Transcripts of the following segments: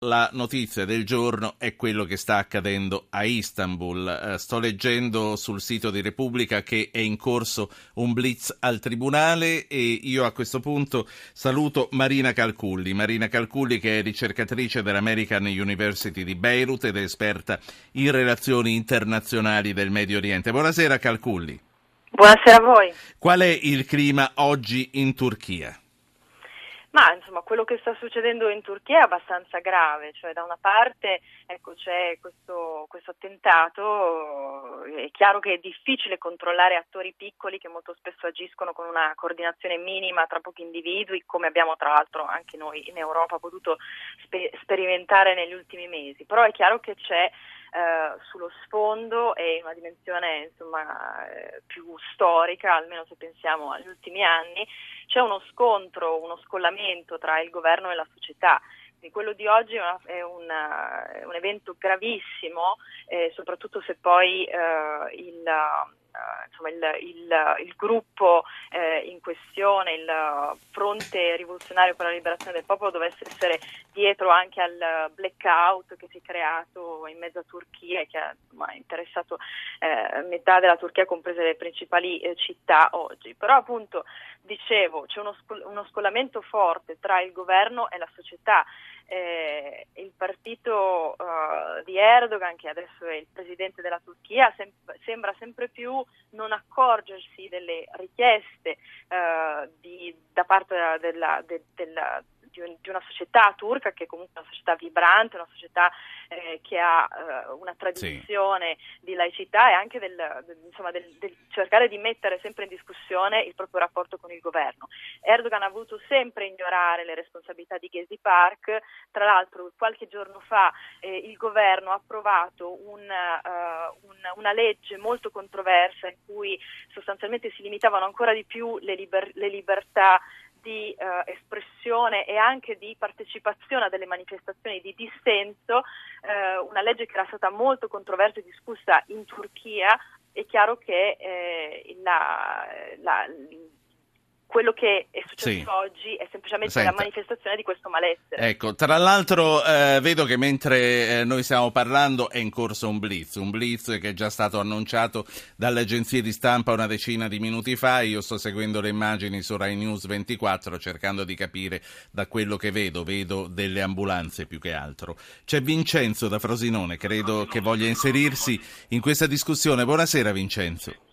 La notizia del giorno è quello che sta accadendo a Istanbul. Eh, sto leggendo sul sito di Repubblica che è in corso un blitz al tribunale e io a questo punto saluto Marina Calculli. Marina Calculli che è ricercatrice dell'American University di Beirut ed è esperta in relazioni internazionali del Medio Oriente. Buonasera Calculli. Buonasera a voi. Qual è il clima oggi in Turchia? Ma insomma quello che sta succedendo in Turchia è abbastanza grave, cioè da una parte ecco, c'è questo, questo, attentato, è chiaro che è difficile controllare attori piccoli che molto spesso agiscono con una coordinazione minima tra pochi individui, come abbiamo tra l'altro anche noi in Europa potuto spe- sperimentare negli ultimi mesi, però è chiaro che c'è eh, sullo sfondo e in una dimensione insomma, eh, più storica, almeno se pensiamo agli ultimi anni, c'è uno scontro, uno scollamento tra il governo e la società. Quindi quello di oggi è, una, è, una, è un evento gravissimo, eh, soprattutto se poi eh, il eh, insomma, il, il, il, gruppo eh, in questione, il fronte rivoluzionario per la liberazione del popolo, dovesse essere dietro anche al blackout che si è creato in mezzo a Turchia e che ha insomma, interessato eh, metà della Turchia, comprese le principali eh, città oggi. Però appunto, dicevo, c'è uno, uno scollamento forte tra il governo e la società eh, il partito uh, di Erdogan, che adesso è il presidente della Turchia, sem- sembra sempre più non accorgersi delle richieste uh, di, da parte della, de- della, di, un, di, una società turca che è comunque una società vibrante, una società eh, che ha eh, una tradizione sì. di laicità e anche del, del, insomma, del, del, cercare di mettere sempre in discussione il proprio rapporto con il governo. Erdogan ha voluto sempre ignorare le responsabilità di Gezi Park, tra l'altro qualche giorno fa eh, il governo ha approvato un, uh, un, una legge molto controversa in cui sostanzialmente si limitavano ancora di più le, liber- le libertà di eh, espressione e anche di partecipazione a delle manifestazioni di dissenso, eh, una legge che era stata molto controversa e discussa in Turchia, è chiaro che eh, la, la, quello che è successo sì. oggi è semplicemente Senta. la manifestazione di questo malessere. Ecco, tra l'altro eh, vedo che mentre eh, noi stiamo parlando è in corso un blitz, un blitz che è già stato annunciato dalle agenzie di stampa una decina di minuti fa, io sto seguendo le immagini su Rai News 24 cercando di capire da quello che vedo, vedo delle ambulanze più che altro. C'è Vincenzo da Frosinone, credo che voglia inserirsi in questa discussione. Buonasera Vincenzo.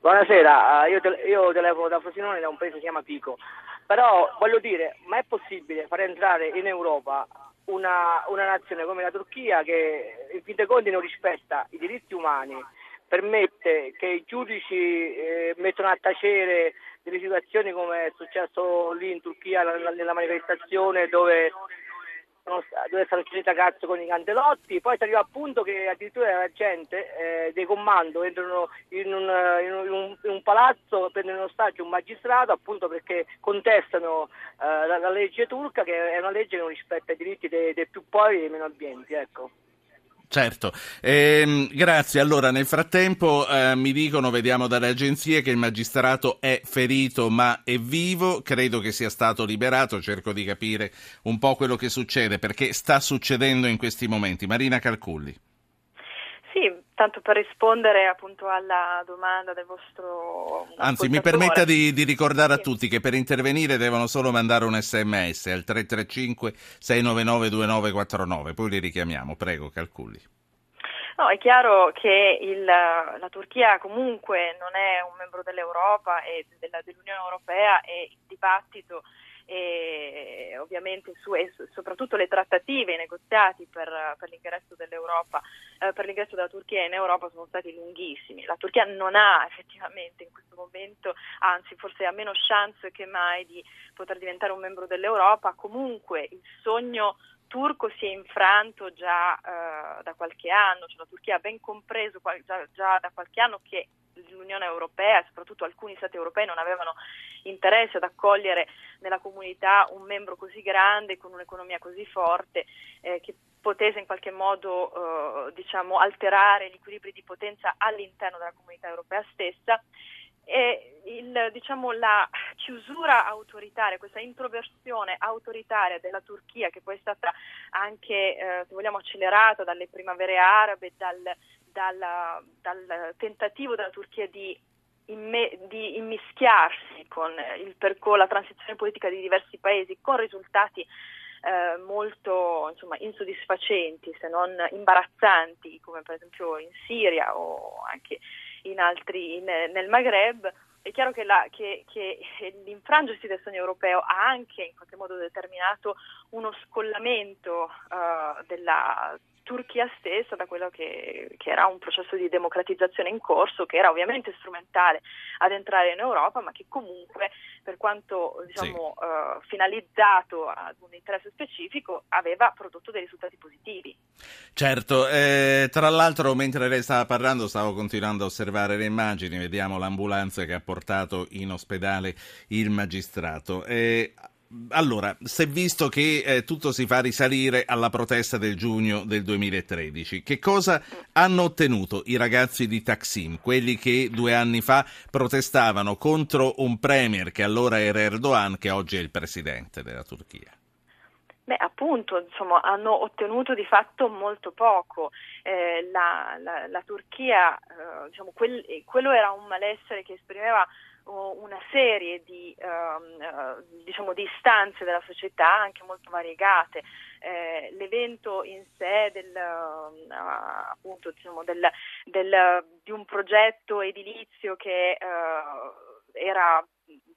Buonasera, eh, io, te- io telefono da Frosinone da un paese che si chiama Pico, però voglio dire, ma è possibile far entrare in Europa una, una nazione come la Turchia che in fin dei conti non rispetta i diritti umani, permette che i giudici eh, mettono a tacere delle situazioni come è successo lì in Turchia nella manifestazione dove dove sono usciti a cazzo con i cantelotti, poi si arriva al punto che addirittura la gente eh, dei comando entrano in un, in, un, in un, palazzo, prendono in ostaggio un magistrato appunto perché contestano eh, la, la, legge turca che è una legge che non rispetta i diritti dei, dei più poveri e dei meno abbienti. Ecco. Certo, eh, grazie. Allora, nel frattempo eh, mi dicono, vediamo dalle agenzie, che il magistrato è ferito ma è vivo, credo che sia stato liberato, cerco di capire un po' quello che succede, perché sta succedendo in questi momenti. Marina Calculli. Tanto per rispondere appunto alla domanda del vostro... Anzi, mi permetta di, di ricordare sì. a tutti che per intervenire devono solo mandare un sms al 335 699 2949, poi li richiamiamo. Prego, calcoli. No, è chiaro che il, la Turchia comunque non è un membro dell'Europa e della, dell'Unione Europea e il dibattito e ovviamente su, e soprattutto le trattative, i negoziati per, per, l'ingresso eh, per l'ingresso della Turchia in Europa sono stati lunghissimi. La Turchia non ha effettivamente in questo momento, anzi forse ha meno chance che mai di poter diventare un membro dell'Europa, comunque il sogno turco si è infranto già eh, da qualche anno, cioè la Turchia ha ben compreso già, già da qualche anno che l'Unione Europea soprattutto alcuni Stati europei non avevano interesse ad accogliere nella comunità un membro così grande con un'economia così forte eh, che potesse in qualche modo eh, diciamo, alterare gli equilibri di potenza all'interno della comunità europea stessa e il, diciamo, la chiusura autoritaria, questa introversione autoritaria della Turchia che poi è stata anche, eh, se vogliamo, accelerata dalle primavere arabe, dal, dal, dal tentativo della Turchia di di immischiarsi con, con, la transizione politica di diversi paesi con risultati eh, molto insomma, insoddisfacenti, se non imbarazzanti, come per esempio in Siria o anche in altri, in, nel Maghreb, è chiaro che, la, che, che, l'infrangersi del sogno europeo ha anche in qualche modo determinato uno scollamento uh, della Turchia stessa da quello che, che, era un processo di democratizzazione in corso, che era ovviamente strumentale ad entrare in Europa, ma che comunque, per quanto diciamo, sì. uh, finalizzato ad un interesse specifico, aveva prodotto dei risultati positivi. Certo, eh, tra l'altro mentre lei stava parlando stavo continuando a osservare le immagini, vediamo l'ambulanza che ha portato in ospedale il magistrato. Eh, allora, si è visto che eh, tutto si fa risalire alla protesta del giugno del 2013. Che cosa hanno ottenuto i ragazzi di Taksim, quelli che due anni fa protestavano contro un premier che allora era Erdogan, che oggi è il presidente della Turchia? Beh, appunto, insomma, hanno ottenuto di fatto molto poco. Eh, la, la, la, Turchia, eh, diciamo, quel, quello era un malessere che esprimeva una serie di, um, diciamo, di, istanze della società, anche molto variegate. Eh, l'evento in sé del, uh, appunto, diciamo, del, del, di un progetto edilizio che uh, era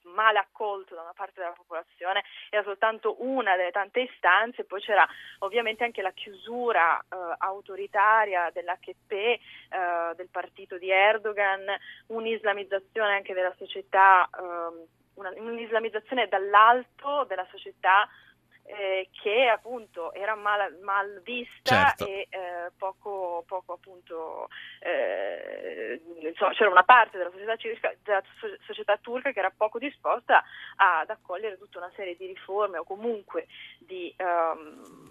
male accolto da una parte della popolazione era soltanto una delle tante istanze, poi c'era ovviamente anche la chiusura eh, autoritaria dell'HP, eh, del partito di Erdogan, un'islamizzazione anche della società, eh, una, un'islamizzazione dall'alto della società eh, che appunto era mal, mal vista certo. e eh, poco, poco appunto eh, insomma, c'era una parte della società, civica, della società turca che era poco disposta ad accogliere tutta una serie di riforme o comunque di, um,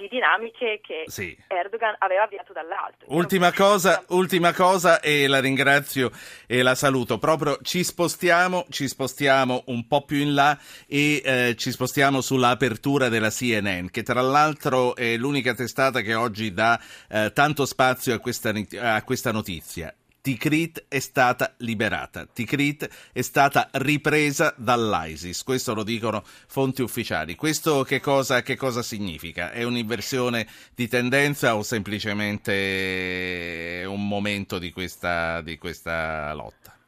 di dinamiche che sì. Erdogan aveva avviato dall'alto. Ultima cosa, ultima cosa e la ringrazio e la saluto. Proprio ci spostiamo, ci spostiamo un po' più in là e eh, ci spostiamo sull'apertura della CNN, che tra l'altro è l'unica testata che oggi dà eh, tanto spazio a questa, a questa notizia. Tikrit è stata liberata, Tikrit è stata ripresa dall'ISIS, questo lo dicono fonti ufficiali. Questo che cosa, che cosa significa? È un'inversione di tendenza o semplicemente un momento di questa, di questa lotta?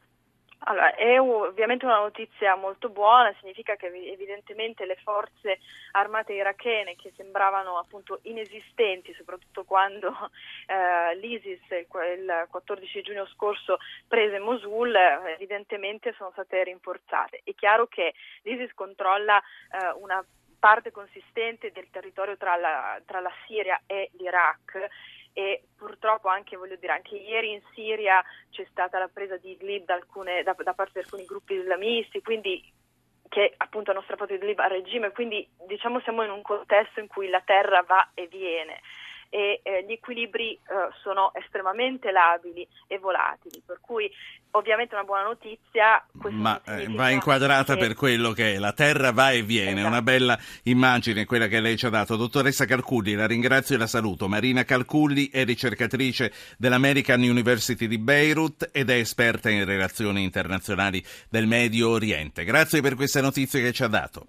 Allora, è ovviamente una notizia molto buona, significa che evidentemente le forze armate irachene che sembravano appunto inesistenti, soprattutto quando eh, l'ISIS il 14 giugno scorso prese Mosul, evidentemente sono state rinforzate. È chiaro che l'ISIS controlla eh, una parte consistente del territorio tra la, tra la Siria e l'Iraq e purtroppo anche, voglio dire, anche ieri in Siria c'è stata la presa di Idlib da, alcune, da, da parte di alcuni gruppi islamisti, quindi che appunto hanno strappato Idlib al regime, quindi diciamo siamo in un contesto in cui la terra va e viene e eh, gli equilibri eh, sono estremamente labili e volatili, per cui ovviamente una buona notizia. Ma eh, va inquadrata che... per quello che è, la terra va e viene, esatto. una bella immagine quella che lei ci ha dato. Dottoressa Calculli, la ringrazio e la saluto. Marina Calculli è ricercatrice dell'American University di Beirut ed è esperta in relazioni internazionali del Medio Oriente. Grazie per queste notizie che ci ha dato.